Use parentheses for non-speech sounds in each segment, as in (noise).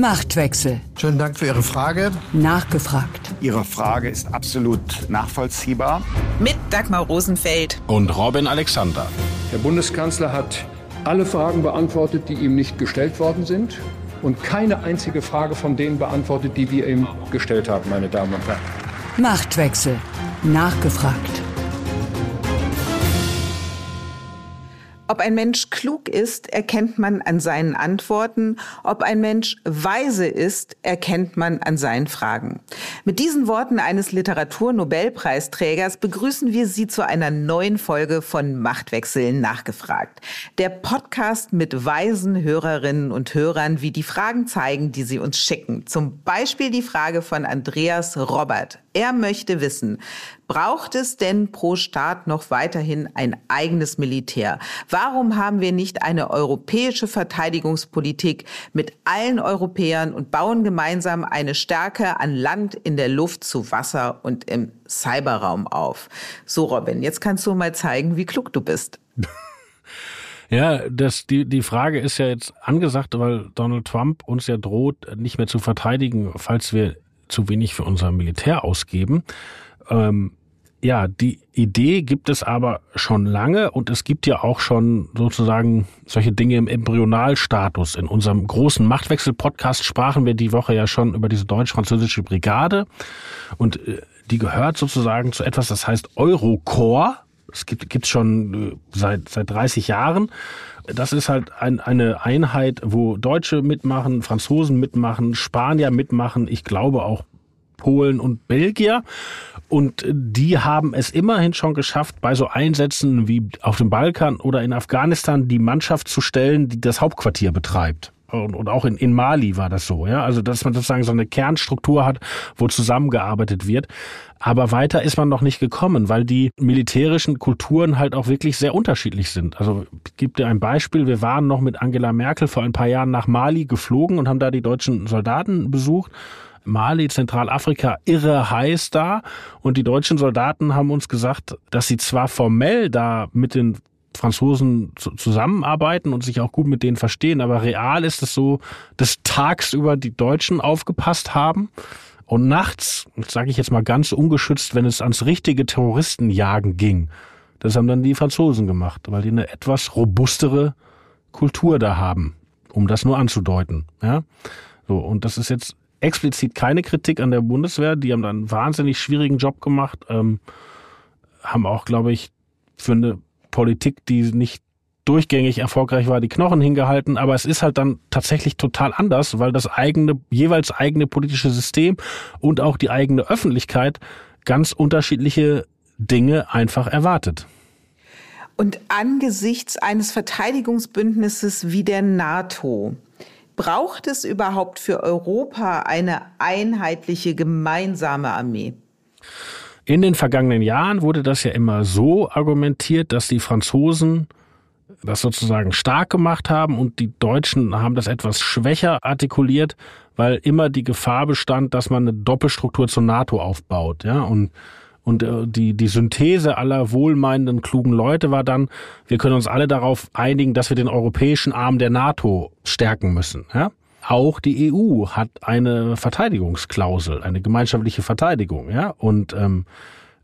Machtwechsel. Schönen Dank für Ihre Frage. Nachgefragt. Ihre Frage ist absolut nachvollziehbar. Mit Dagmar Rosenfeld. Und Robin Alexander. Der Bundeskanzler hat alle Fragen beantwortet, die ihm nicht gestellt worden sind. Und keine einzige Frage von denen beantwortet, die wir ihm gestellt haben, meine Damen und Herren. Machtwechsel. Nachgefragt. Ob ein Mensch klug ist, erkennt man an seinen Antworten. Ob ein Mensch weise ist, erkennt man an seinen Fragen. Mit diesen Worten eines Literaturnobelpreisträgers begrüßen wir Sie zu einer neuen Folge von Machtwechseln nachgefragt. Der Podcast mit weisen Hörerinnen und Hörern, wie die Fragen zeigen, die Sie uns schicken. Zum Beispiel die Frage von Andreas Robert. Er möchte wissen, braucht es denn pro Staat noch weiterhin ein eigenes Militär? Warum haben wir nicht eine europäische Verteidigungspolitik mit allen Europäern und bauen gemeinsam eine Stärke an Land, in der Luft, zu Wasser und im Cyberraum auf? So, Robin, jetzt kannst du mal zeigen, wie klug du bist. (laughs) Ja, das, die, die Frage ist ja jetzt angesagt, weil Donald Trump uns ja droht, nicht mehr zu verteidigen, falls wir zu wenig für unser Militär ausgeben. Ähm, ja, die Idee gibt es aber schon lange und es gibt ja auch schon sozusagen solche Dinge im Embryonalstatus. In unserem großen Machtwechsel-Podcast sprachen wir die Woche ja schon über diese deutsch-französische Brigade und äh, die gehört sozusagen zu etwas, das heißt Eurocorps. Es gibt gibt's schon äh, seit, seit 30 Jahren. Das ist halt ein, eine Einheit, wo Deutsche mitmachen, Franzosen mitmachen, Spanier mitmachen, ich glaube auch Polen und Belgier. Und die haben es immerhin schon geschafft, bei so Einsätzen wie auf dem Balkan oder in Afghanistan die Mannschaft zu stellen, die das Hauptquartier betreibt. Und, und auch in, in Mali war das so, ja. Also, dass man sozusagen so eine Kernstruktur hat, wo zusammengearbeitet wird. Aber weiter ist man noch nicht gekommen, weil die militärischen Kulturen halt auch wirklich sehr unterschiedlich sind. Also, ich gebe dir ein Beispiel. Wir waren noch mit Angela Merkel vor ein paar Jahren nach Mali geflogen und haben da die deutschen Soldaten besucht. Mali, Zentralafrika, irre heiß da. Und die deutschen Soldaten haben uns gesagt, dass sie zwar formell da mit den Franzosen zusammenarbeiten und sich auch gut mit denen verstehen, aber real ist es so, dass tagsüber die Deutschen aufgepasst haben und nachts, sage ich jetzt mal ganz ungeschützt, wenn es ans richtige Terroristenjagen ging, das haben dann die Franzosen gemacht, weil die eine etwas robustere Kultur da haben, um das nur anzudeuten. Ja, so und das ist jetzt explizit keine Kritik an der Bundeswehr. Die haben da einen wahnsinnig schwierigen Job gemacht, ähm, haben auch, glaube ich, für eine Politik, die nicht durchgängig erfolgreich war, die Knochen hingehalten, aber es ist halt dann tatsächlich total anders, weil das eigene, jeweils eigene politische System und auch die eigene Öffentlichkeit ganz unterschiedliche Dinge einfach erwartet. Und angesichts eines Verteidigungsbündnisses wie der NATO, Braucht es überhaupt für Europa eine einheitliche gemeinsame Armee? In den vergangenen Jahren wurde das ja immer so argumentiert, dass die Franzosen das sozusagen stark gemacht haben und die Deutschen haben das etwas schwächer artikuliert, weil immer die Gefahr bestand, dass man eine Doppelstruktur zur NATO aufbaut, ja, und und äh, die, die Synthese aller wohlmeinenden, klugen Leute war dann, wir können uns alle darauf einigen, dass wir den europäischen Arm der NATO stärken müssen. Ja? Auch die EU hat eine Verteidigungsklausel, eine gemeinschaftliche Verteidigung. Ja? Und ähm,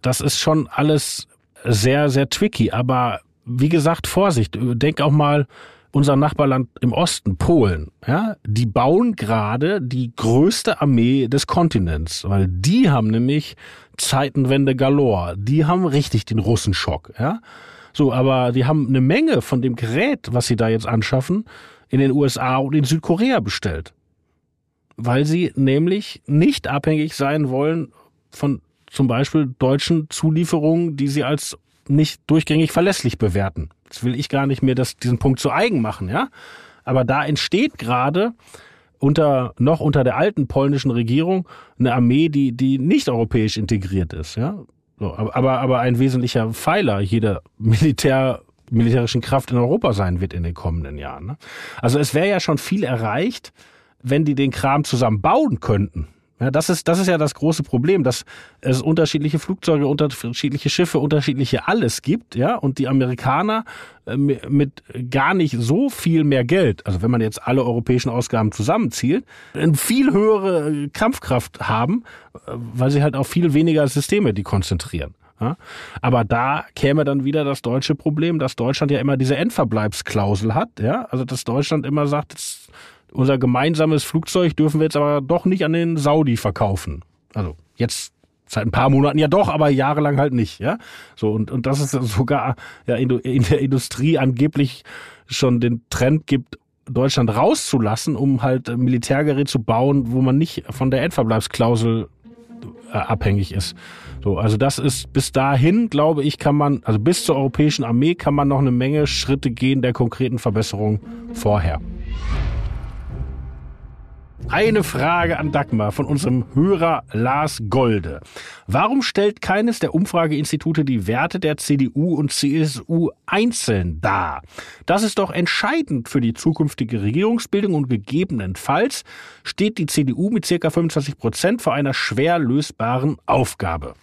das ist schon alles sehr, sehr tricky. Aber wie gesagt, Vorsicht, denk auch mal, unser Nachbarland im Osten, Polen, ja, die bauen gerade die größte Armee des Kontinents, weil die haben nämlich Zeitenwende galore. Die haben richtig den Russenschock, ja. So, aber die haben eine Menge von dem Gerät, was sie da jetzt anschaffen, in den USA und in Südkorea bestellt. Weil sie nämlich nicht abhängig sein wollen von zum Beispiel deutschen Zulieferungen, die sie als nicht durchgängig verlässlich bewerten. Jetzt will ich gar nicht mehr das, diesen Punkt zu eigen machen, ja. Aber da entsteht gerade unter, noch unter der alten polnischen Regierung eine Armee, die, die nicht europäisch integriert ist, ja. So, aber, aber ein wesentlicher Pfeiler jeder (laughs) Militär, militärischen Kraft in Europa sein wird in den kommenden Jahren. Ne? Also es wäre ja schon viel erreicht, wenn die den Kram zusammen bauen könnten. Ja, das ist, das ist ja das große Problem, dass es unterschiedliche Flugzeuge, unterschiedliche Schiffe, unterschiedliche alles gibt, ja, und die Amerikaner äh, mit gar nicht so viel mehr Geld, also wenn man jetzt alle europäischen Ausgaben zusammenzieht, eine viel höhere äh, Kampfkraft haben, äh, weil sie halt auf viel weniger Systeme die konzentrieren. Ja? Aber da käme dann wieder das deutsche Problem, dass Deutschland ja immer diese Endverbleibsklausel hat, ja, also dass Deutschland immer sagt, jetzt unser gemeinsames Flugzeug dürfen wir jetzt aber doch nicht an den Saudi verkaufen. Also jetzt seit ein paar Monaten ja doch, aber jahrelang halt nicht, ja. So und und dass (laughs) es sogar ja in, in der Industrie angeblich schon den Trend gibt, Deutschland rauszulassen, um halt Militärgerät zu bauen, wo man nicht von der Endverbleibsklausel äh, abhängig ist. So, also das ist bis dahin, glaube ich, kann man, also bis zur europäischen Armee kann man noch eine Menge Schritte gehen der konkreten Verbesserung vorher. Eine Frage an Dagmar von unserem Hörer Lars Golde. Warum stellt keines der Umfrageinstitute die Werte der CDU und CSU einzeln dar? Das ist doch entscheidend für die zukünftige Regierungsbildung und gegebenenfalls steht die CDU mit ca. 25 Prozent vor einer schwer lösbaren Aufgabe.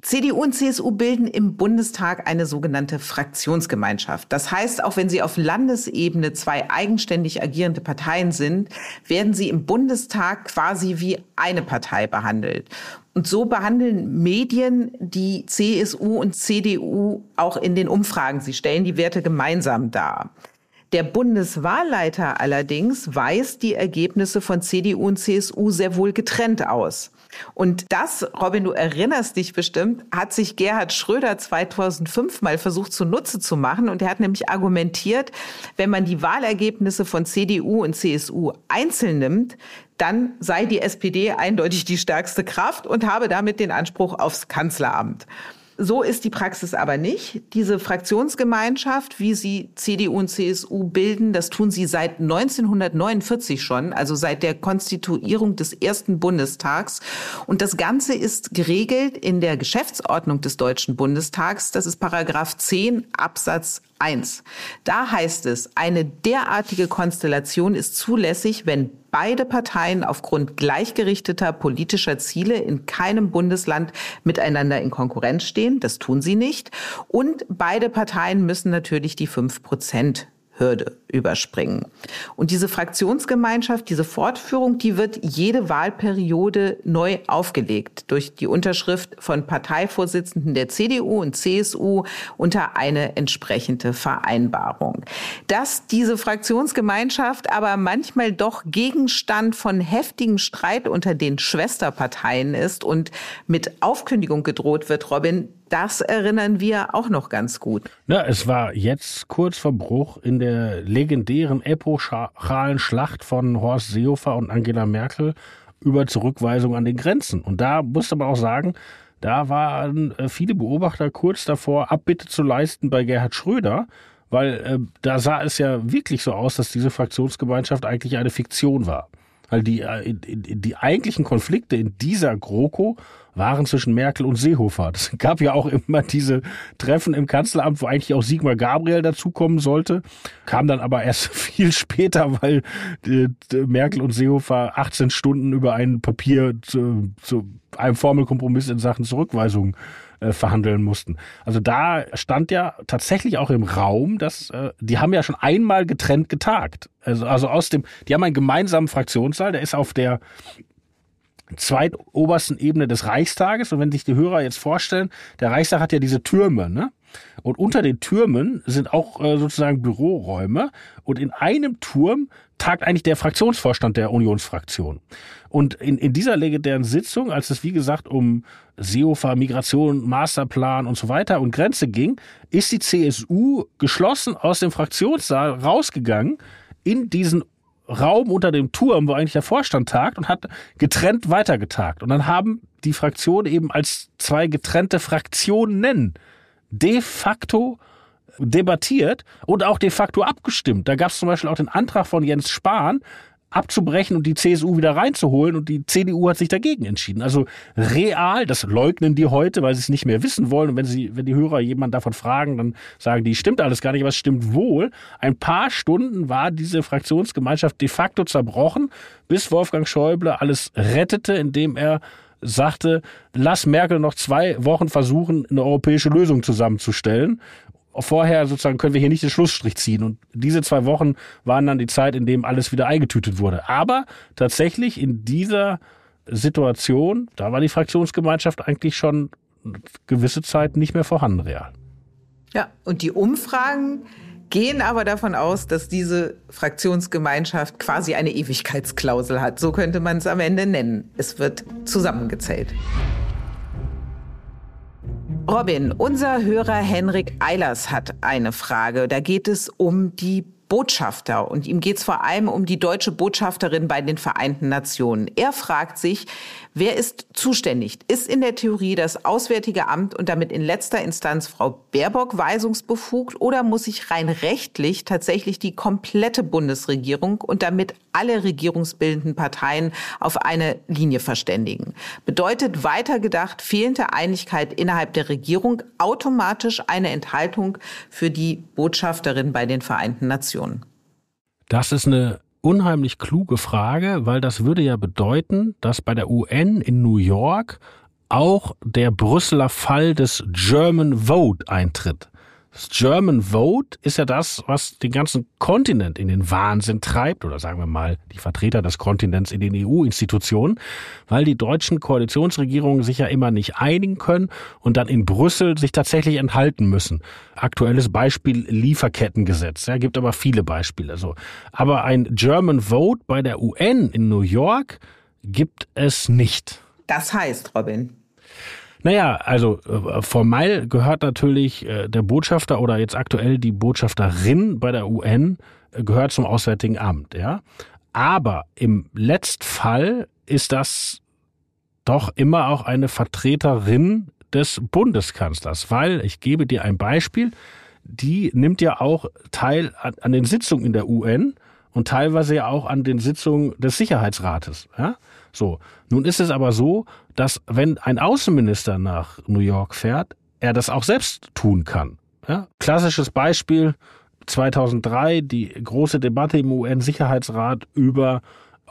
CDU und CSU bilden im Bundestag eine sogenannte Fraktionsgemeinschaft. Das heißt, auch wenn sie auf Landesebene zwei eigenständig agierende Parteien sind, werden sie im Bundestag quasi wie eine Partei behandelt. Und so behandeln Medien die CSU und CDU auch in den Umfragen. Sie stellen die Werte gemeinsam dar. Der Bundeswahlleiter allerdings weist die Ergebnisse von CDU und CSU sehr wohl getrennt aus. Und das, Robin, du erinnerst dich bestimmt, hat sich Gerhard Schröder 2005 mal versucht zunutze zu machen. Und er hat nämlich argumentiert, wenn man die Wahlergebnisse von CDU und CSU einzeln nimmt, dann sei die SPD eindeutig die stärkste Kraft und habe damit den Anspruch aufs Kanzleramt. So ist die Praxis aber nicht. Diese Fraktionsgemeinschaft, wie sie CDU und CSU bilden, das tun sie seit 1949 schon, also seit der Konstituierung des ersten Bundestags. Und das Ganze ist geregelt in der Geschäftsordnung des Deutschen Bundestags. Das ist Paragraph 10 Absatz 1. Da heißt es, eine derartige Konstellation ist zulässig, wenn beide Parteien aufgrund gleichgerichteter politischer Ziele in keinem Bundesland miteinander in Konkurrenz stehen. Das tun sie nicht. Und beide Parteien müssen natürlich die fünf Prozent Hürde überspringen. Und diese Fraktionsgemeinschaft, diese Fortführung, die wird jede Wahlperiode neu aufgelegt durch die Unterschrift von Parteivorsitzenden der CDU und CSU unter eine entsprechende Vereinbarung. Dass diese Fraktionsgemeinschaft aber manchmal doch Gegenstand von heftigem Streit unter den Schwesterparteien ist und mit Aufkündigung gedroht wird, Robin, das erinnern wir auch noch ganz gut. Ja, es war jetzt kurz vor Bruch in der legendären epochalen Schlacht von Horst Seehofer und Angela Merkel über Zurückweisung an den Grenzen. Und da musste man auch sagen, da waren äh, viele Beobachter kurz davor, Abbitte zu leisten bei Gerhard Schröder, weil äh, da sah es ja wirklich so aus, dass diese Fraktionsgemeinschaft eigentlich eine Fiktion war. Weil die, äh, die eigentlichen Konflikte in dieser GroKo waren zwischen Merkel und Seehofer. Es (laughs) gab ja auch immer diese Treffen im Kanzleramt, wo eigentlich auch Sigmar Gabriel dazukommen sollte, kam dann aber erst (laughs) viel später, weil äh, Merkel und Seehofer 18 Stunden über ein Papier zu, zu einem Formelkompromiss in Sachen Zurückweisung äh, verhandeln mussten. Also da stand ja tatsächlich auch im Raum, dass äh, die haben ja schon einmal getrennt getagt. Also, also aus dem, die haben einen gemeinsamen Fraktionssaal, der ist auf der zweitobersten Ebene des Reichstages. Und wenn sich die Hörer jetzt vorstellen, der Reichstag hat ja diese Türme, ne? Und unter den Türmen sind auch äh, sozusagen Büroräume. Und in einem Turm tagt eigentlich der Fraktionsvorstand der Unionsfraktion. Und in, in dieser legendären Sitzung, als es wie gesagt um Seehofer, Migration, Masterplan und so weiter und Grenze ging, ist die CSU geschlossen aus dem Fraktionssaal rausgegangen in diesen Raum unter dem Turm, wo eigentlich der Vorstand tagt und hat getrennt weitergetagt. Und dann haben die Fraktionen eben als zwei getrennte Fraktionen de facto debattiert und auch de facto abgestimmt. Da gab es zum Beispiel auch den Antrag von Jens Spahn, abzubrechen und die CSU wieder reinzuholen und die CDU hat sich dagegen entschieden. Also real, das leugnen die heute, weil sie es nicht mehr wissen wollen und wenn sie, wenn die Hörer jemanden davon fragen, dann sagen die, stimmt alles gar nicht, aber es stimmt wohl. Ein paar Stunden war diese Fraktionsgemeinschaft de facto zerbrochen, bis Wolfgang Schäuble alles rettete, indem er sagte, lass Merkel noch zwei Wochen versuchen, eine europäische Lösung zusammenzustellen vorher sozusagen können wir hier nicht den Schlussstrich ziehen. Und diese zwei Wochen waren dann die Zeit, in dem alles wieder eingetütet wurde. Aber tatsächlich in dieser Situation, da war die Fraktionsgemeinschaft eigentlich schon gewisse Zeit nicht mehr vorhanden, real. Ja, und die Umfragen gehen aber davon aus, dass diese Fraktionsgemeinschaft quasi eine Ewigkeitsklausel hat. So könnte man es am Ende nennen. Es wird zusammengezählt. Robin, unser Hörer Henrik Eilers hat eine Frage. Da geht es um die Botschafter und ihm geht es vor allem um die deutsche Botschafterin bei den Vereinten Nationen. Er fragt sich, wer ist zuständig? Ist in der Theorie das Auswärtige Amt und damit in letzter Instanz Frau Baerbock weisungsbefugt oder muss sich rein rechtlich tatsächlich die komplette Bundesregierung und damit alle regierungsbildenden Parteien auf eine Linie verständigen? Bedeutet weitergedacht fehlende Einigkeit innerhalb der Regierung automatisch eine Enthaltung für die Botschafterin bei den Vereinten Nationen? Das ist eine unheimlich kluge Frage, weil das würde ja bedeuten, dass bei der UN in New York auch der Brüsseler Fall des German Vote eintritt. Das German Vote ist ja das, was den ganzen Kontinent in den Wahnsinn treibt, oder sagen wir mal die Vertreter des Kontinents in den EU-Institutionen, weil die deutschen Koalitionsregierungen sich ja immer nicht einigen können und dann in Brüssel sich tatsächlich enthalten müssen. Aktuelles Beispiel Lieferkettengesetz, ja, gibt aber viele Beispiele so. Aber ein German Vote bei der UN in New York gibt es nicht. Das heißt, Robin, naja, also äh, formal gehört natürlich äh, der Botschafter oder jetzt aktuell die Botschafterin bei der UN äh, gehört zum Auswärtigen Amt, ja. Aber im Letztfall ist das doch immer auch eine Vertreterin des Bundeskanzlers, weil ich gebe dir ein Beispiel, die nimmt ja auch teil an, den Sitzungen in der UN und teilweise ja auch an den Sitzungen des Sicherheitsrates. Ja? So, nun ist es aber so, dass wenn ein Außenminister nach New York fährt, er das auch selbst tun kann. Ja? Klassisches Beispiel 2003 die große Debatte im UN-Sicherheitsrat über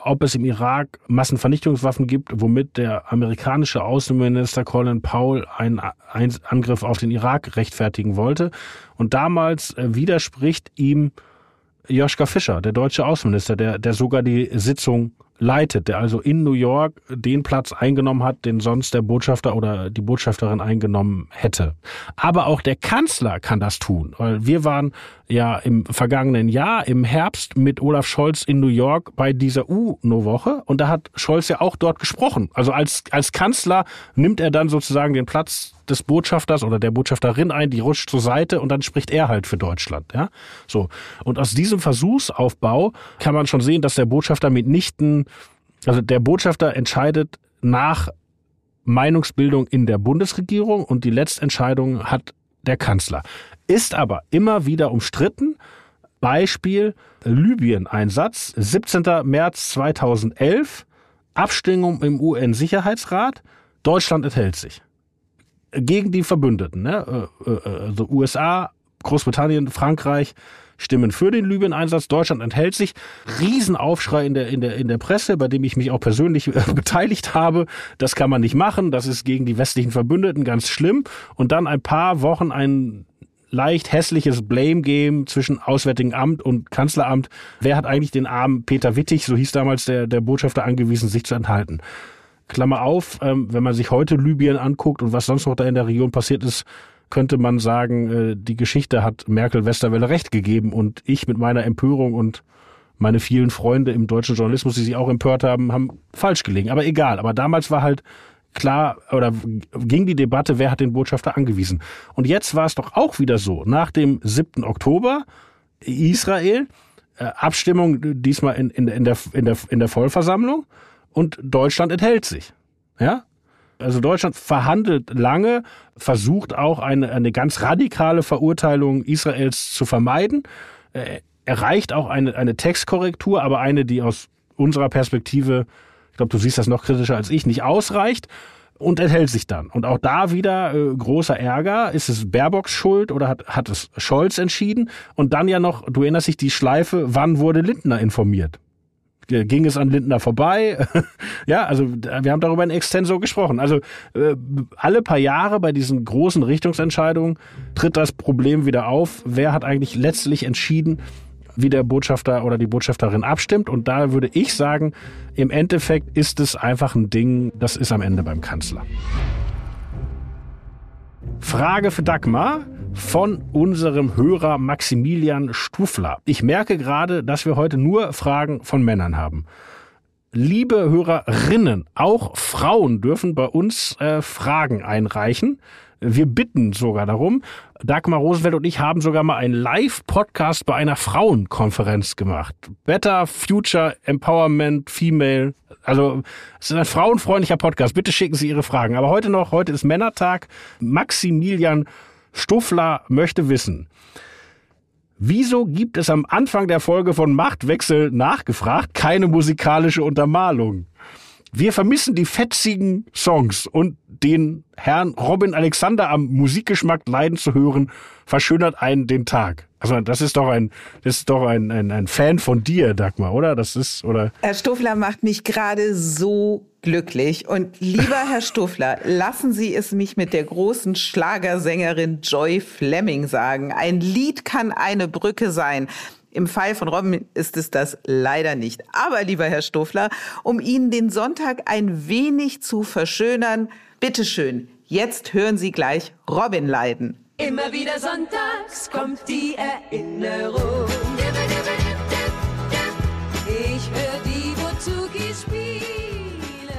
ob es im Irak Massenvernichtungswaffen gibt, womit der amerikanische Außenminister Colin Powell einen Angriff auf den Irak rechtfertigen wollte. Und damals äh, widerspricht ihm Joschka Fischer, der deutsche Außenminister, der, der sogar die Sitzung leitet, der also in New York den Platz eingenommen hat, den sonst der Botschafter oder die Botschafterin eingenommen hätte. Aber auch der Kanzler kann das tun, weil wir waren ja im vergangenen Jahr im Herbst mit Olaf Scholz in New York bei dieser UNO-Woche und da hat Scholz ja auch dort gesprochen. Also als, als Kanzler nimmt er dann sozusagen den Platz des Botschafters oder der Botschafterin ein, die rutscht zur Seite und dann spricht er halt für Deutschland, ja. So. Und aus diesem Versuchsaufbau kann man schon sehen, dass der Botschafter mitnichten, also der Botschafter entscheidet nach Meinungsbildung in der Bundesregierung und die Letztentscheidung hat der Kanzler. Ist aber immer wieder umstritten. Beispiel Libyen-Einsatz, 17. März 2011, Abstimmung im UN-Sicherheitsrat, Deutschland enthält sich gegen die Verbündeten, ne? Äh, äh, also USA, Großbritannien, Frankreich stimmen für den Libyen-Einsatz. Deutschland enthält sich. Riesenaufschrei in der, in der, in der Presse, bei dem ich mich auch persönlich äh, (laughs) beteiligt habe. Das kann man nicht machen. Das ist gegen die westlichen Verbündeten ganz schlimm. Und dann ein paar Wochen ein leicht hässliches Blame-Game zwischen Auswärtigen Amt und Kanzleramt. Wer hat eigentlich den armen Peter Wittig, so hieß damals der, der Botschafter, angewiesen, sich zu enthalten? Klammer auf, ähm, wenn man sich heute Libyen anguckt und was sonst noch da in der Region passiert ist, könnte man sagen, äh, die Geschichte hat Merkel Westerwelle recht gegeben und ich mit meiner Empörung und meine vielen Freunde im deutschen Journalismus, die sich auch empört haben, haben falsch gelegen. Aber egal. Aber damals war halt klar oder ging die Debatte, wer hat den Botschafter angewiesen. Und jetzt war es doch auch wieder so. Nach dem 7. Oktober Israel, äh, Abstimmung diesmal in, in, in, der, in, der, in der Vollversammlung und Deutschland enthält sich. Ja? Also Deutschland verhandelt lange, versucht auch eine, eine ganz radikale Verurteilung Israels zu vermeiden, äh, erreicht auch eine, eine Textkorrektur, aber eine, die aus unserer Perspektive, ich glaube, du siehst das noch kritischer als ich, nicht ausreicht und enthält sich dann. Und auch da wieder äh, großer Ärger. Ist es Baerbocks Schuld oder hat, hat es Scholz entschieden? Und dann ja noch, du erinnerst dich, die Schleife, wann wurde Lindner informiert? Ging es an Lindner vorbei. (laughs) ja, also wir haben darüber in Extenso gesprochen. Also äh, alle paar Jahre bei diesen großen Richtungsentscheidungen tritt das Problem wieder auf. Wer hat eigentlich letztlich entschieden, wie der Botschafter oder die Botschafterin abstimmt? Und da würde ich sagen, im Endeffekt ist es einfach ein Ding, das ist am Ende beim Kanzler. Frage für Dagmar von unserem Hörer Maximilian Stufler. Ich merke gerade, dass wir heute nur Fragen von Männern haben. Liebe Hörerinnen, auch Frauen dürfen bei uns äh, Fragen einreichen. Wir bitten sogar darum. Dagmar Rosenfeld und ich haben sogar mal einen Live-Podcast bei einer Frauenkonferenz gemacht. Better Future Empowerment Female. Also es ist ein frauenfreundlicher Podcast. Bitte schicken Sie Ihre Fragen. Aber heute noch, heute ist Männertag. Maximilian Stuffler möchte wissen, wieso gibt es am Anfang der Folge von Machtwechsel nachgefragt keine musikalische Untermalung? Wir vermissen die fetzigen Songs und den Herrn Robin Alexander am Musikgeschmack leiden zu hören, verschönert einen den Tag. Also das ist doch ein, das ist doch ein, ein, ein Fan von dir, Dagmar, oder? Das ist, oder? Herr Stofler macht mich gerade so glücklich. Und lieber Herr Stofler, (laughs) lassen Sie es mich mit der großen Schlagersängerin Joy Fleming sagen. Ein Lied kann eine Brücke sein. Im Fall von Robin ist es das leider nicht. Aber lieber Herr Stofler, um Ihnen den Sonntag ein wenig zu verschönern, bitteschön, jetzt hören Sie gleich Robin leiden. Immer wieder sonntags kommt die Erinnerung. Ich höre die Bozukis spielen.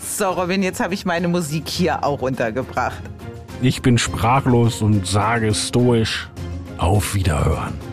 So, Robin, jetzt habe ich meine Musik hier auch untergebracht. Ich bin sprachlos und sage stoisch auf Wiederhören.